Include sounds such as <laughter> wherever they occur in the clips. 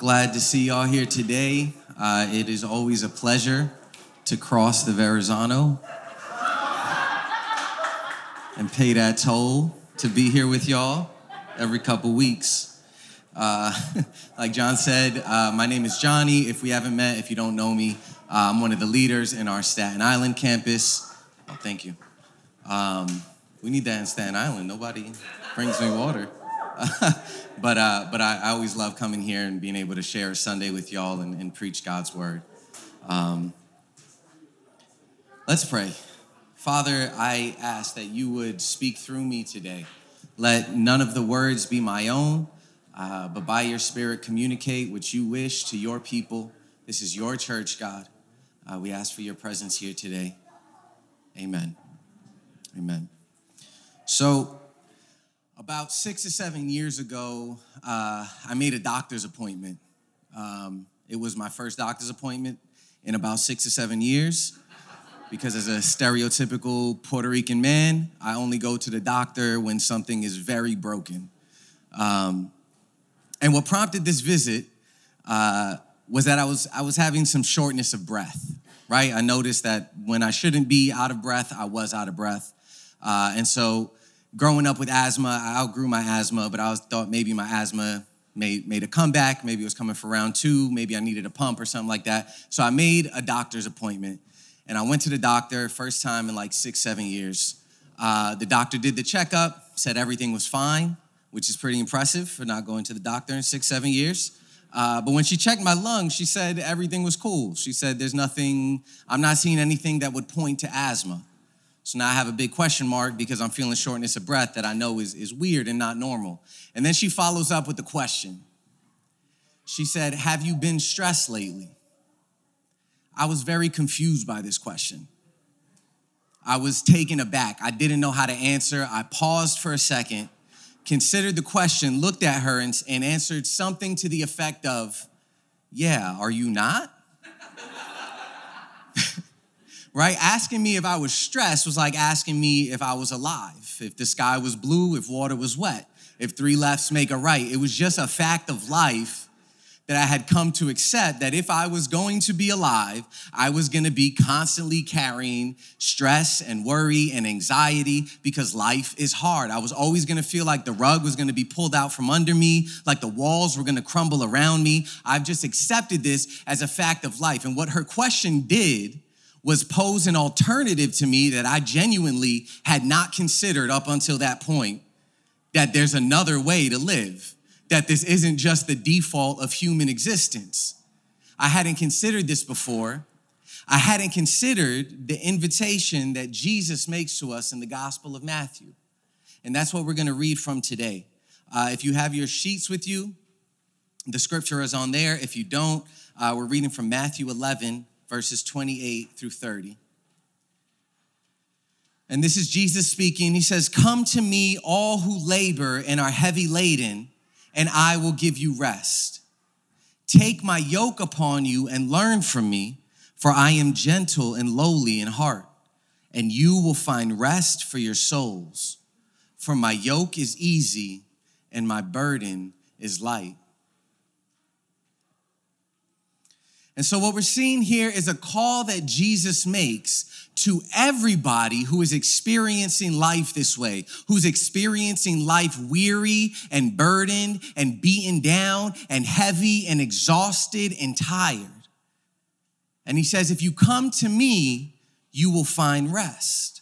Glad to see y'all here today. Uh, it is always a pleasure to cross the Verrazano and pay that toll to be here with y'all every couple weeks. Uh, <laughs> like John said, uh, my name is Johnny. If we haven't met, if you don't know me, uh, I'm one of the leaders in our Staten Island campus. Oh, thank you. Um, we need that in Staten Island. Nobody brings me water. <laughs> but uh, but I, I, always love coming here and being able to share Sunday with y'all and, and preach God's word. Um, let's pray. Father, I ask that you would speak through me today. Let none of the words be my own, uh, but by your Spirit communicate what you wish to your people. This is your church, God. Uh, we ask for your presence here today. Amen. Amen. So, about six or seven years ago, uh, I made a doctor's appointment. Um, it was my first doctor's appointment in about six or seven years because, as a stereotypical Puerto Rican man, I only go to the doctor when something is very broken. Um, and what prompted this visit uh, was that I was, I was having some shortness of breath, right? I noticed that when I shouldn't be out of breath, I was out of breath. Uh, and so growing up with asthma, I outgrew my asthma, but I was, thought maybe my asthma made, made a comeback. Maybe it was coming for round two. Maybe I needed a pump or something like that. So I made a doctor's appointment. And I went to the doctor, first time in like six, seven years. Uh, the doctor did the checkup, said everything was fine, which is pretty impressive for not going to the doctor in six, seven years. Uh, but when she checked my lungs, she said everything was cool. She said, There's nothing, I'm not seeing anything that would point to asthma. So now I have a big question mark because I'm feeling shortness of breath that I know is, is weird and not normal. And then she follows up with the question. She said, Have you been stressed lately? I was very confused by this question. I was taken aback. I didn't know how to answer. I paused for a second, considered the question, looked at her, and, and answered something to the effect of, Yeah, are you not? Right? Asking me if I was stressed was like asking me if I was alive, if the sky was blue, if water was wet, if three lefts make a right. It was just a fact of life that I had come to accept that if I was going to be alive, I was going to be constantly carrying stress and worry and anxiety because life is hard. I was always going to feel like the rug was going to be pulled out from under me, like the walls were going to crumble around me. I've just accepted this as a fact of life. And what her question did was pose an alternative to me that I genuinely had not considered up until that point that there's another way to live, that this isn't just the default of human existence. I hadn't considered this before. I hadn't considered the invitation that Jesus makes to us in the Gospel of Matthew. And that's what we're going to read from today. Uh, if you have your sheets with you, the scripture is on there. If you don't, uh, we're reading from Matthew 11, verses 28 through 30. And this is Jesus speaking. He says, Come to me, all who labor and are heavy laden, and I will give you rest. Take my yoke upon you and learn from me, for I am gentle and lowly in heart, and you will find rest for your souls. For my yoke is easy and my burden is light. And so, what we're seeing here is a call that Jesus makes to everybody who is experiencing life this way, who's experiencing life weary and burdened and beaten down and heavy and exhausted and tired. And he says, If you come to me, you will find rest.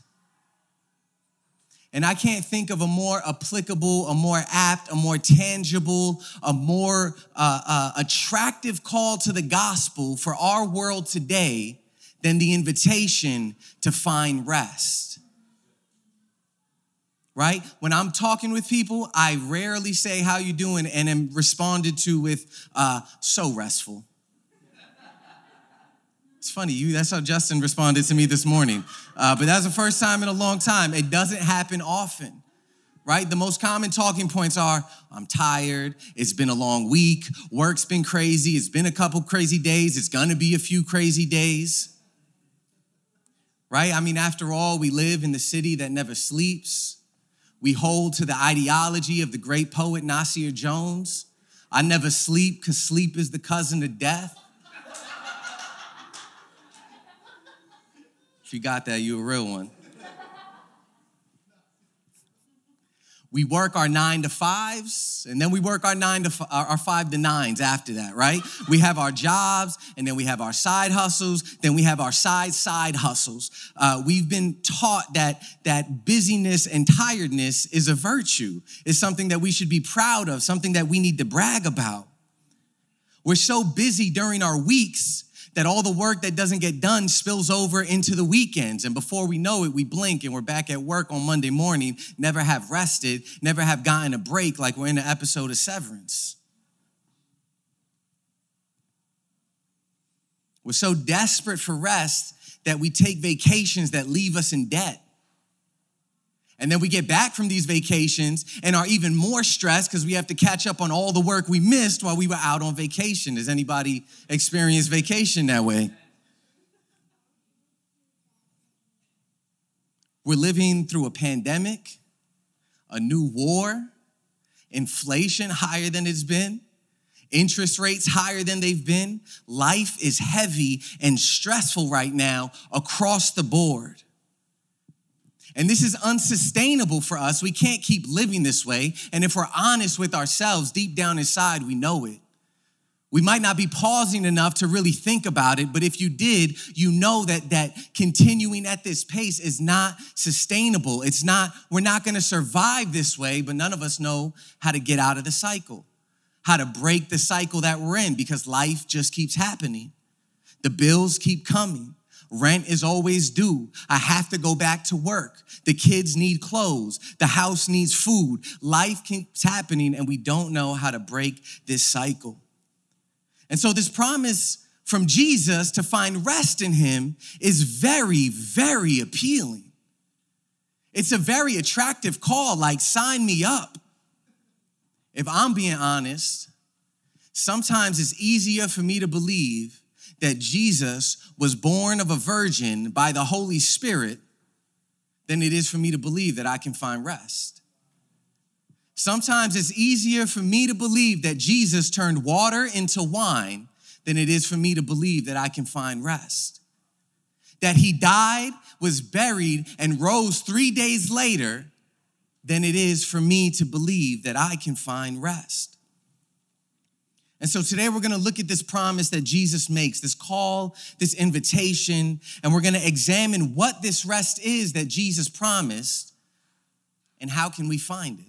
And I can't think of a more applicable, a more apt, a more tangible, a more uh, uh, attractive call to the gospel for our world today than the invitation to find rest. Right? When I'm talking with people, I rarely say, How you doing? and am responded to with, uh, So restful. It's funny, you, that's how Justin responded to me this morning. Uh, but that's the first time in a long time. It doesn't happen often, right? The most common talking points are I'm tired, it's been a long week, work's been crazy, it's been a couple crazy days, it's gonna be a few crazy days, right? I mean, after all, we live in the city that never sleeps. We hold to the ideology of the great poet Nasir Jones I never sleep because sleep is the cousin of death. If you got that, you a real one. we work our nine to fives and then we work our nine to our five to nines after that right? We have our jobs and then we have our side hustles then we have our side side hustles. Uh, we've been taught that that busyness and tiredness is a virtue. Is something that we should be proud of something that we need to brag about. We're so busy during our weeks that all the work that doesn't get done spills over into the weekends. And before we know it, we blink and we're back at work on Monday morning, never have rested, never have gotten a break like we're in an episode of Severance. We're so desperate for rest that we take vacations that leave us in debt. And then we get back from these vacations and are even more stressed because we have to catch up on all the work we missed while we were out on vacation. Does anybody experience vacation that way? We're living through a pandemic, a new war, inflation higher than it's been, interest rates higher than they've been. Life is heavy and stressful right now across the board. And this is unsustainable for us. We can't keep living this way. And if we're honest with ourselves, deep down inside, we know it. We might not be pausing enough to really think about it, but if you did, you know that that continuing at this pace is not sustainable. It's not we're not going to survive this way, but none of us know how to get out of the cycle. How to break the cycle that we're in because life just keeps happening. The bills keep coming. Rent is always due. I have to go back to work. The kids need clothes. The house needs food. Life keeps happening, and we don't know how to break this cycle. And so, this promise from Jesus to find rest in Him is very, very appealing. It's a very attractive call, like, sign me up. If I'm being honest, sometimes it's easier for me to believe that Jesus was born of a virgin by the Holy Spirit than it is for me to believe that I can find rest. Sometimes it's easier for me to believe that Jesus turned water into wine than it is for me to believe that I can find rest. That he died, was buried, and rose three days later than it is for me to believe that I can find rest. And so today we're going to look at this promise that Jesus makes, this call, this invitation, and we're going to examine what this rest is that Jesus promised and how can we find it.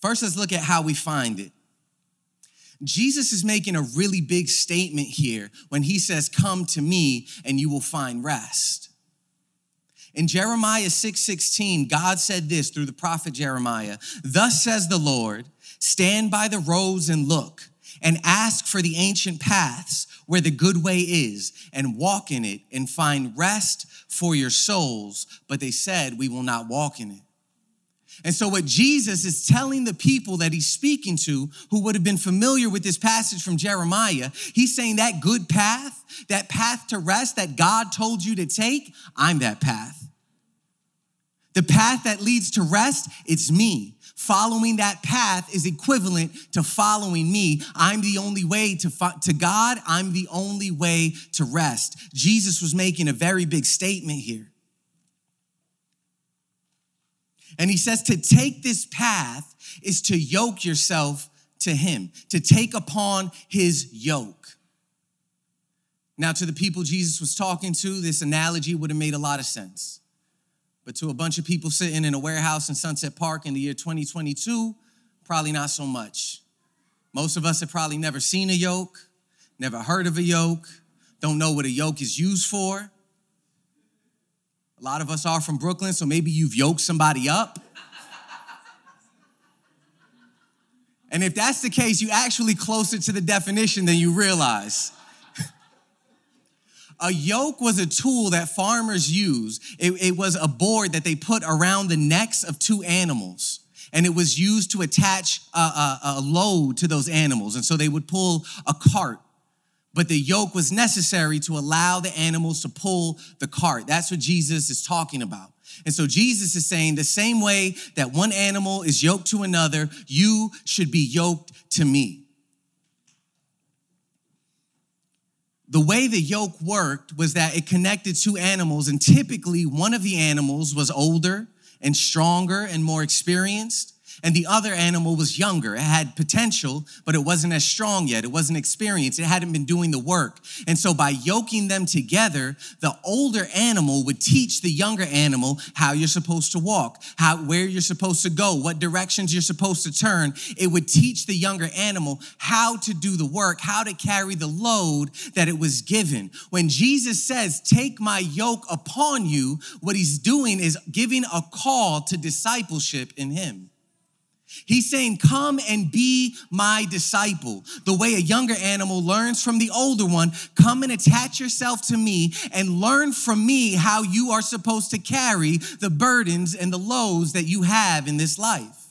First, let's look at how we find it. Jesus is making a really big statement here when he says, Come to me and you will find rest. In Jeremiah 6 16, God said this through the prophet Jeremiah Thus says the Lord, Stand by the roads and look, and ask for the ancient paths where the good way is, and walk in it, and find rest for your souls. But they said, We will not walk in it. And so, what Jesus is telling the people that he's speaking to, who would have been familiar with this passage from Jeremiah, he's saying that good path, that path to rest that God told you to take, I'm that path. The path that leads to rest, it's me. Following that path is equivalent to following me. I'm the only way to, to God. I'm the only way to rest. Jesus was making a very big statement here. And he says to take this path is to yoke yourself to him, to take upon his yoke. Now, to the people Jesus was talking to, this analogy would have made a lot of sense. But to a bunch of people sitting in a warehouse in Sunset Park in the year 2022, probably not so much. Most of us have probably never seen a yoke, never heard of a yoke, don't know what a yoke is used for. A lot of us are from Brooklyn, so maybe you've yoked somebody up. And if that's the case, you're actually closer to the definition than you realize. A yoke was a tool that farmers use. It, it, was a board that they put around the necks of two animals. And it was used to attach a, a, a load to those animals. And so they would pull a cart. But the yoke was necessary to allow the animals to pull the cart. That's what Jesus is talking about. And so Jesus is saying the same way that one animal is yoked to another, you should be yoked to me. The way the yoke worked was that it connected two animals, and typically one of the animals was older and stronger and more experienced and the other animal was younger. It had potential, but it wasn't as strong yet. It wasn't experienced. It hadn't been doing the work. And so by yoking them together, the older animal would teach the younger animal how you're supposed to walk, how where you're supposed to go, what directions you're supposed to turn. It would teach the younger animal how to do the work, how to carry the load that it was given. When Jesus says, "Take my yoke upon you," what he's doing is giving a call to discipleship in him. He's saying, Come and be my disciple. The way a younger animal learns from the older one, come and attach yourself to me and learn from me how you are supposed to carry the burdens and the lows that you have in this life.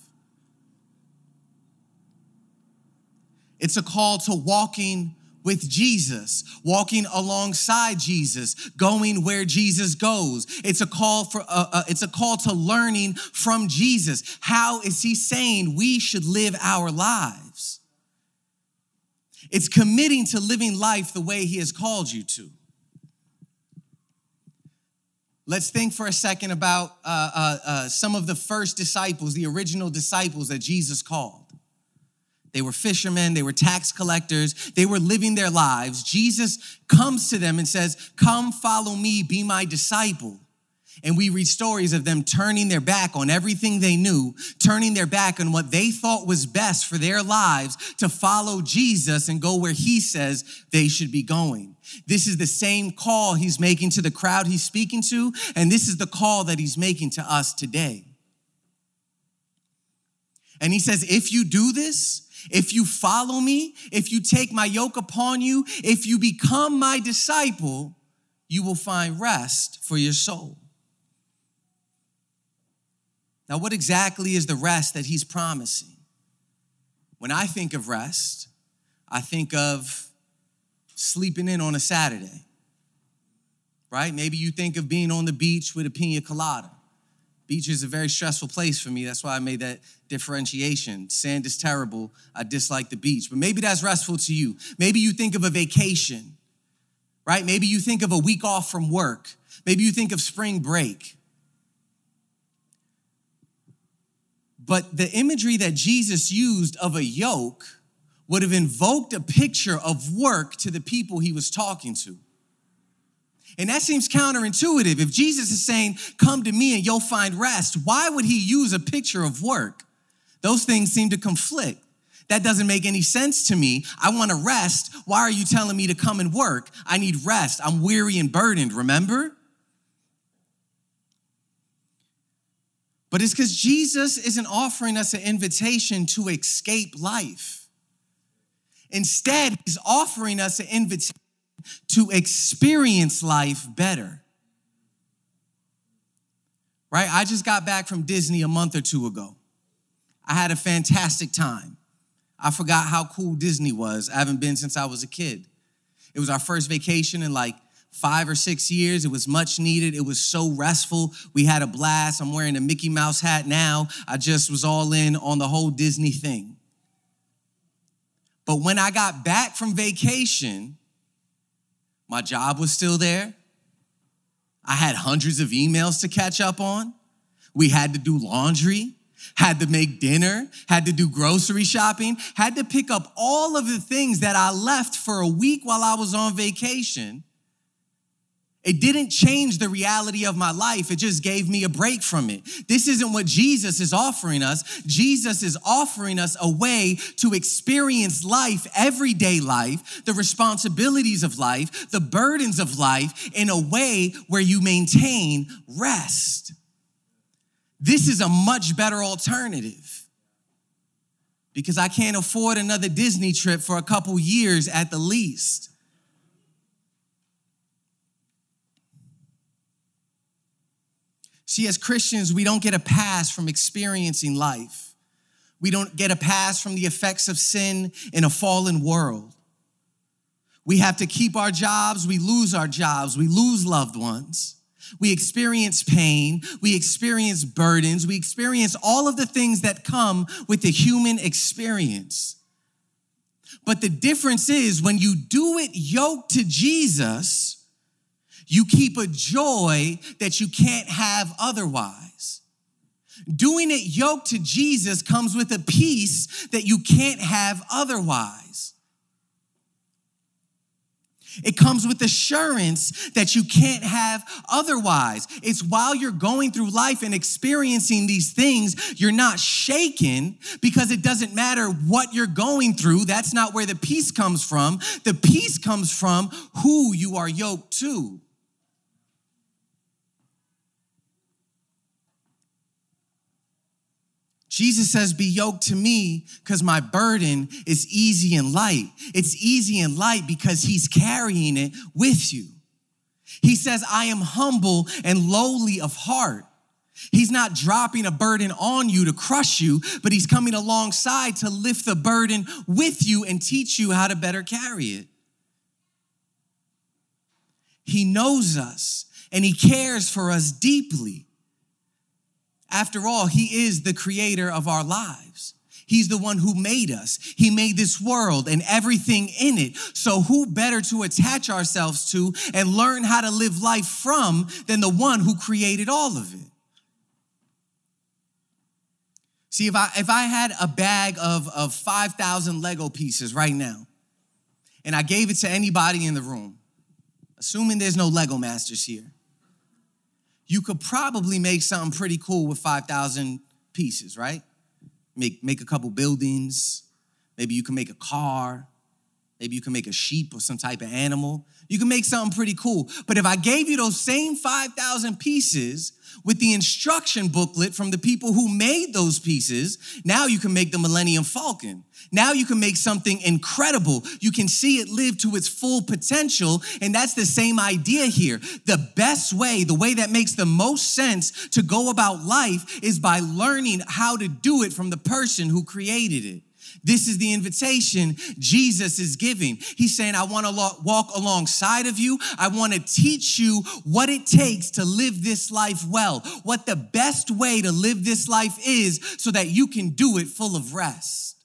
It's a call to walking with Jesus, walking alongside Jesus, going where Jesus goes. It's a call for uh, uh, it's a call to learning from Jesus. How is he saying we should live our lives? It's committing to living life the way he has called you to. Let's think for a second about uh, uh, uh some of the first disciples, the original disciples that Jesus called. They were fishermen, they were tax collectors, they were living their lives. Jesus comes to them and says, Come follow me, be my disciple. And we read stories of them turning their back on everything they knew, turning their back on what they thought was best for their lives to follow Jesus and go where he says they should be going. This is the same call he's making to the crowd he's speaking to, and this is the call that he's making to us today. And he says, if you do this, if you follow me, if you take my yoke upon you, if you become my disciple, you will find rest for your soul. Now, what exactly is the rest that he's promising? When I think of rest, I think of sleeping in on a Saturday, right? Maybe you think of being on the beach with a pina colada. Beach is a very stressful place for me. That's why I made that differentiation. Sand is terrible. I dislike the beach. But maybe that's restful to you. Maybe you think of a vacation, right? Maybe you think of a week off from work. Maybe you think of spring break. But the imagery that Jesus used of a yoke would have invoked a picture of work to the people he was talking to. And that seems counterintuitive. If Jesus is saying, Come to me and you'll find rest, why would he use a picture of work? Those things seem to conflict. That doesn't make any sense to me. I want to rest. Why are you telling me to come and work? I need rest. I'm weary and burdened, remember? But it's because Jesus isn't offering us an invitation to escape life. Instead, he's offering us an invitation to experience life better. Right? I just got back from Disney a month or two ago. I had a fantastic time. I forgot how cool Disney was. I haven't been since I was a kid. It was our first vacation in like five or six years. It was much needed. It was so restful. We had a blast. I'm wearing a Mickey Mouse hat now. I just was all in on the whole Disney thing. But when I got back from vacation, my job was still there. I had hundreds of emails to catch up on. We had to do laundry, had to make dinner, had to do grocery shopping, had to pick up all of the things that I left for a week while I was on vacation it didn't change the reality of my life. It just gave me a break from it. This isn't what Jesus is offering us. Jesus is offering us a way to experience life, everyday life, the responsibilities of life, the burdens of life in a way where you maintain rest. This is a much better alternative because I can't afford another Disney trip for a couple years at the least. See, as Christians, we don't get a pass from experiencing life. We don't get a pass from the effects of sin in a fallen world. We have to keep our jobs, we lose our jobs, we lose loved ones. We experience pain. We experience burdens. We experience all of the things that come with the human experience. But the difference is when you do it yoked to Jesus, you keep a joy that you can't have otherwise. Doing it yoked to Jesus comes with a peace that you can't have otherwise. It comes with assurance that you can't have otherwise. It's while you're going through life and experiencing these things, you're not shaken because it doesn't matter what you're going through. That's not where the peace comes from. The peace comes from who you are yoked to. Jesus says, Be yoked to me because my burden is easy and light. It's easy and light because he's carrying it with you. He says, I am humble and lowly of heart. He's not dropping a burden on you to crush you, but he's coming alongside to lift the burden with you and teach you how to better carry it. He knows us and he cares for us deeply. After all, He is the creator of our lives. He's the one who made us. He made this world and everything in it. So, who better to attach ourselves to and learn how to live life from than the one who created all of it? See, if I, if I had a bag of, of 5,000 Lego pieces right now, and I gave it to anybody in the room, assuming there's no Lego masters here, you could probably make something pretty cool with 5,000 pieces, right? Make, make a couple buildings. Maybe you can make a car. Maybe you can make a sheep or some type of animal. You can make something pretty cool. But if I gave you those same 5,000 pieces with the instruction booklet from the people who made those pieces, now you can make the Millennium Falcon. Now you can make something incredible. You can see it live to its full potential. And that's the same idea here. The best way, the way that makes the most sense to go about life is by learning how to do it from the person who created it. This is the invitation Jesus is giving. He's saying, I want to walk alongside of you. I want to teach you what it takes to live this life well, what the best way to live this life is so that you can do it full of rest.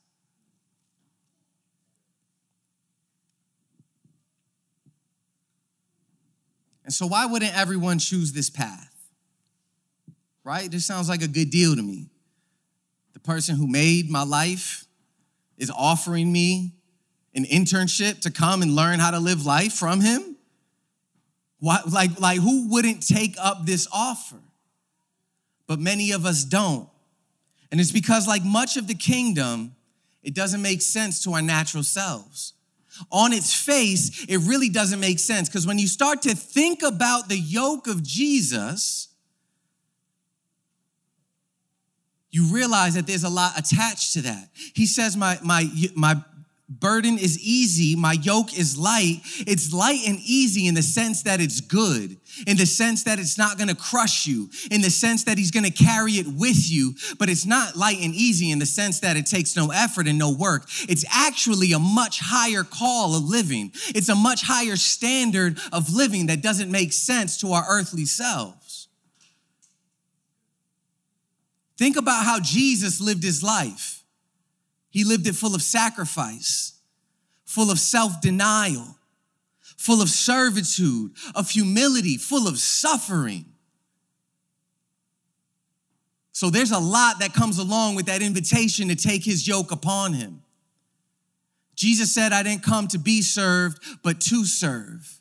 And so, why wouldn't everyone choose this path? Right? This sounds like a good deal to me. The person who made my life is offering me an internship to come and learn how to live life from him? Why, like, like, who wouldn't take up this offer? But many of us don't. And it's because, like much of the kingdom, it doesn't make sense to our natural selves. On its face, it really doesn't make sense because when you start to think about the yoke of Jesus, you realize that there's a lot attached to that. He says, My, my, my burden is easy, my yoke is light. It's light and easy in the sense that it's good, in the sense that it's not gonna crush you, in the sense that he's gonna carry it with you, but it's not light and easy in the sense that it takes no effort and no work. It's actually a much higher call of living, it's a much higher standard of living that doesn't make sense to our earthly selves. Think about how Jesus lived his life. He lived it full of sacrifice, full of self denial, full of servitude, of humility, full of suffering. So there's a lot that comes along with that invitation to take his yoke upon him. Jesus said, I didn't come to be served, but to serve.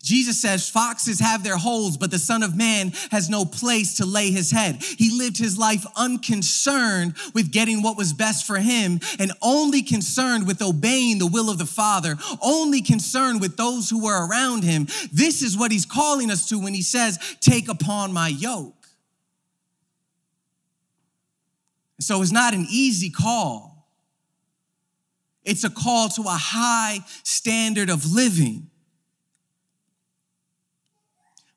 Jesus says, Foxes have their holes, but the Son of Man has no place to lay his head. He lived his life unconcerned with getting what was best for him and only concerned with obeying the will of the Father, only concerned with those who were around him. This is what he's calling us to when he says, Take upon my yoke. So it's not an easy call, it's a call to a high standard of living.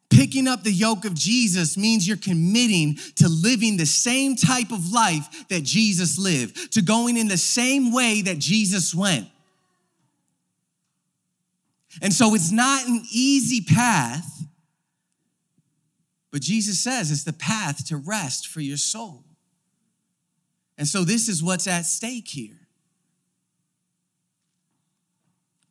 Picking up the yoke of Jesus means you're committing to living the same type of life that Jesus lived, to going in the same way that Jesus went. And so it's not an easy path, But Jesus says it's the path to rest for your soul. And so this is what's at stake here.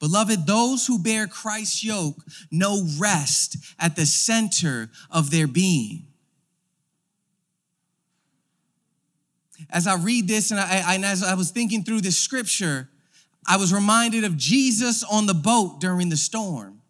Beloved, those who bear Christ's yoke know rest at the center of their being. As I read this and, I, and as I was thinking through this scripture, I was reminded of Jesus on the boat during the storm.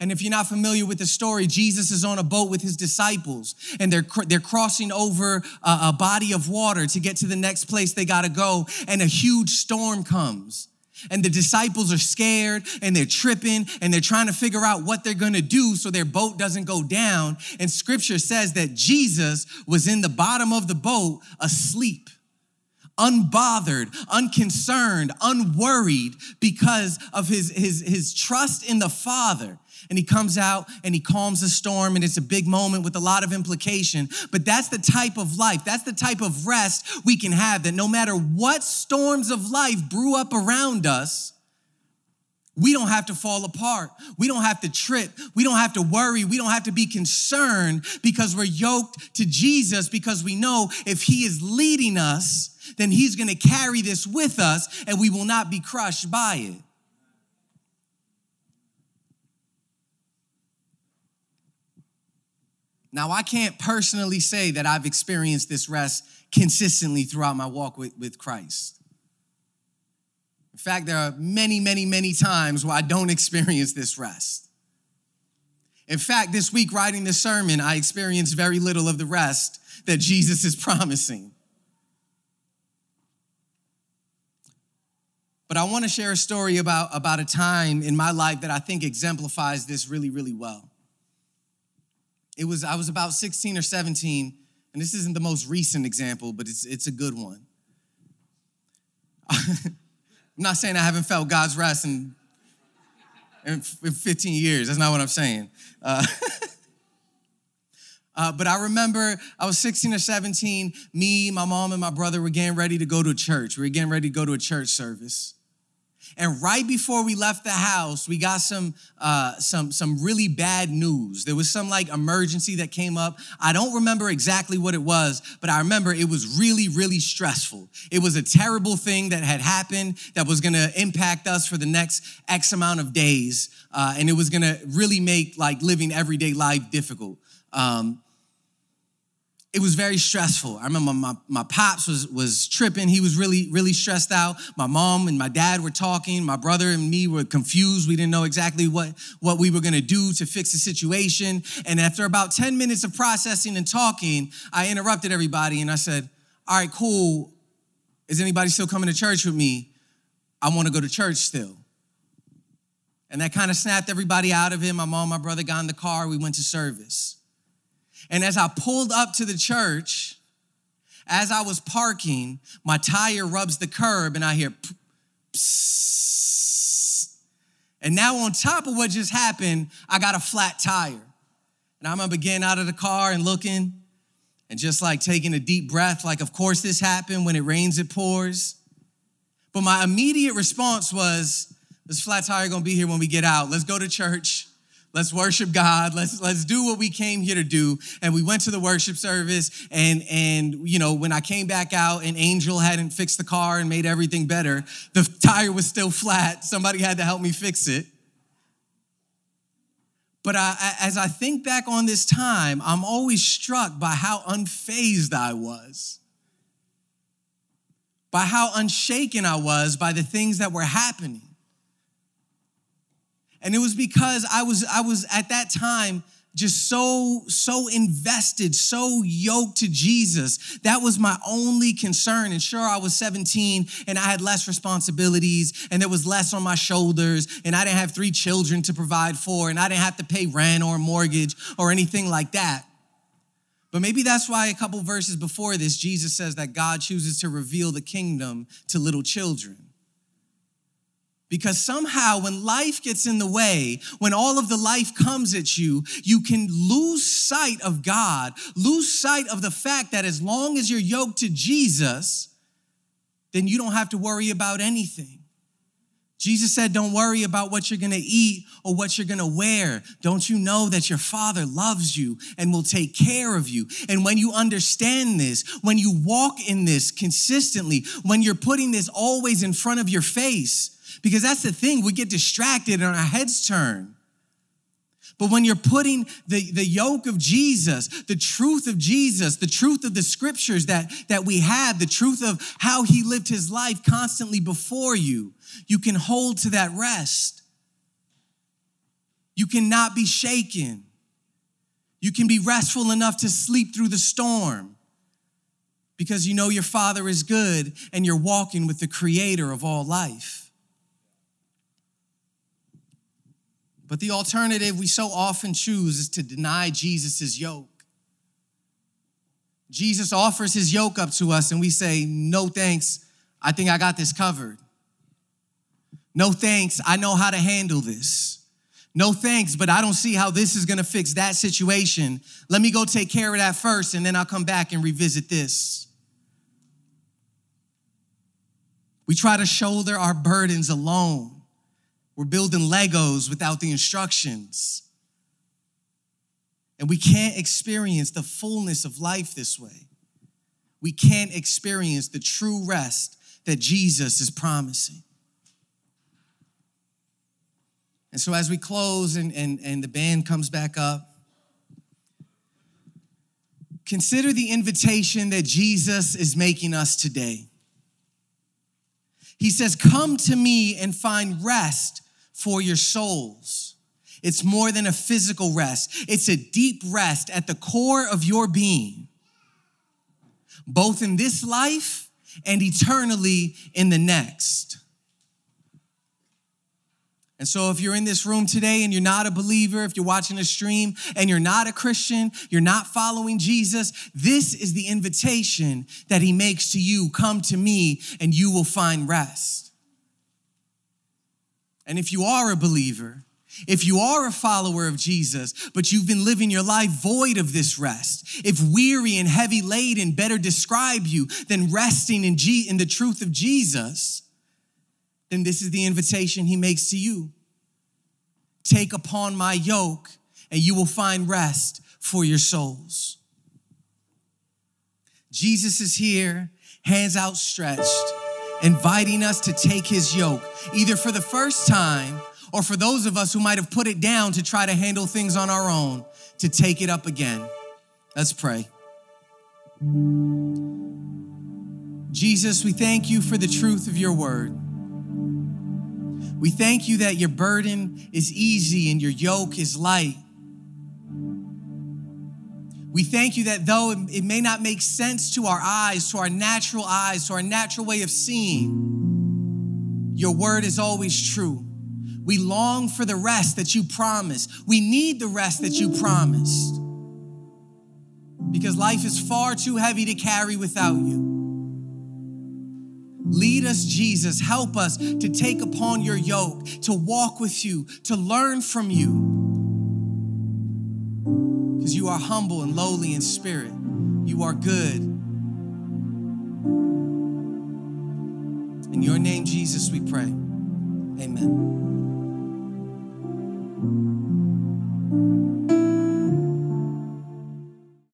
And if you're not familiar with the story, Jesus is on a boat with his disciples and they're, they're crossing over a, a body of water to get to the next place they got to go. And a huge storm comes. And the disciples are scared and they're tripping and they're trying to figure out what they're going to do so their boat doesn't go down. And scripture says that Jesus was in the bottom of the boat asleep unbothered, unconcerned, unworried because of his, his, his trust in the Father. And he comes out and he calms the storm, and it's a big moment with a lot of implication. But that's the type of life, that's the type of rest we can have that no matter what storms of life brew up around us, we don't have to fall apart. We don't have to trip. We don't have to worry. We don't have to be concerned because we're yoked to Jesus because we know if He is leading us, then He's going to carry this with us and we will not be crushed by it. Now, I can't personally say that I've experienced this rest consistently throughout my walk with, with Christ. In fact, there are many, many, many times where I don't experience this rest. In fact, this week writing this sermon, I experienced very little of the rest that Jesus is <laughs> promising. But I want to share a story about, about a time in my life that I think exemplifies this really, really well it was I was about 16 or 17, and this isn't the most recent example, but it's it's a good one. <laughs> I'm not saying I haven't felt God's rest in, in 15 years. That's not what I'm saying. Uh, <laughs> uh, but I remember I was 16 or 17. Me, my mom, and my brother were getting ready to go to church. We were getting ready to go to a church service. And right before we left the house, we got some uh, some some really bad news. There was some like emergency that came up. I don't remember exactly what it was, but I remember it was really really stressful. It was a terrible thing that had happened that was going to impact us for the next X amount of days, uh, and it was going to really make like living everyday life difficult. Um, it was very stressful. I remember my, my pops was, was tripping. He was really, really stressed out. My mom and my dad were talking. My brother and me were confused. We didn't know exactly what, what we were to do to fix the situation. And after about 10 minutes of processing and talking, I interrupted everybody and I said, All right, cool. Is anybody still coming to church with me? I want to go to church still. And that kind of snapped everybody out of it. My mom, my brother got in the car. We went to service. And as I pulled up to the church, as I was parking, my tire rubs the curb and I hear psst. And now, on top of what just happened, I got a flat tire. And I remember getting out of the car and looking and just like taking a deep breath, like, of course, this happened. When it rains, it pours. But my immediate response was, this flat tire gonna be here when we get out. Let's go to church. Let's worship God. Let's let's do what we came here to do. And we went to the worship service and and you know, when I came back out and Angel hadn't fixed the car and made everything better, the tire was still flat. Somebody had to help me fix it. But I, as I think back on this time, I'm always struck by how unfazed I was, by how unshaken I was by the things that were happening. And it was because I was, I was at that time just so, so invested, so yoked to Jesus. That was my only concern. And sure, I was 17 and I had less responsibilities and there was less on my shoulders and I didn't have three children to provide for and I didn't have to pay rent or mortgage or anything like that. But maybe that's why a couple verses before this, Jesus says that God chooses to reveal the kingdom to little children. Because somehow, when life gets in the way, when all of the life comes at you, you can lose sight of God, lose sight of the fact that as long as you're yoked to Jesus, then you don't have to worry about anything. Jesus said, Don't worry about what you're gonna eat or what you're gonna wear. Don't you know that your Father loves you and will take care of you? And when you understand this, when you walk in this consistently, when you're putting this always in front of your face, because that's the thing, we get distracted and our heads turn. But when you're putting the, the yoke of Jesus, the truth of Jesus, the truth of the scriptures that, that we have, the truth of how he lived his life constantly before you, you can hold to that rest. You cannot be shaken. You can be restful enough to sleep through the storm because you know your Father is good and you're walking with the Creator of all life. But the alternative we so often choose is to deny Jesus' yoke. Jesus offers his yoke up to us, and we say, No thanks, I think I got this covered. No thanks, I know how to handle this. No thanks, but I don't see how this is gonna fix that situation. Let me go take care of that first, and then I'll come back and revisit this. We try to shoulder our burdens alone. We're building Legos without the instructions. And we can't experience the fullness of life this way. We can't experience the true rest that Jesus is promising. And so, as we close and, and, and the band comes back up, consider the invitation that Jesus is making us today. He says, Come to me and find rest for your souls. It's more than a physical rest, it's a deep rest at the core of your being, both in this life and eternally in the next. And so, if you're in this room today and you're not a believer, if you're watching a stream and you're not a Christian, you're not following Jesus, this is the invitation that He makes to you come to me and you will find rest. And if you are a believer, if you are a follower of Jesus, but you've been living your life void of this rest, if weary and heavy laden better describe you than resting in, G- in the truth of Jesus, then this is the invitation he makes to you. Take upon my yoke, and you will find rest for your souls. Jesus is here, hands outstretched inviting us to take his yoke, either for the first time or for those of us who might have put it down to try to handle things on our own, to take it up again. Let's pray. Jesus, we thank you for the truth of your word. We thank you that your burden is easy and your yoke is light. We thank you that though it may not make sense to our eyes, to our natural eyes, to our natural way of seeing, your word is always true. We long for the rest that you promised. We need the rest that you promised because life is far too heavy to carry without you. Lead us, Jesus. Help us to take upon your yoke, to walk with you, to learn from you because you are humble and lowly in spirit. You are good. In your name, Jesus, we pray. Amen.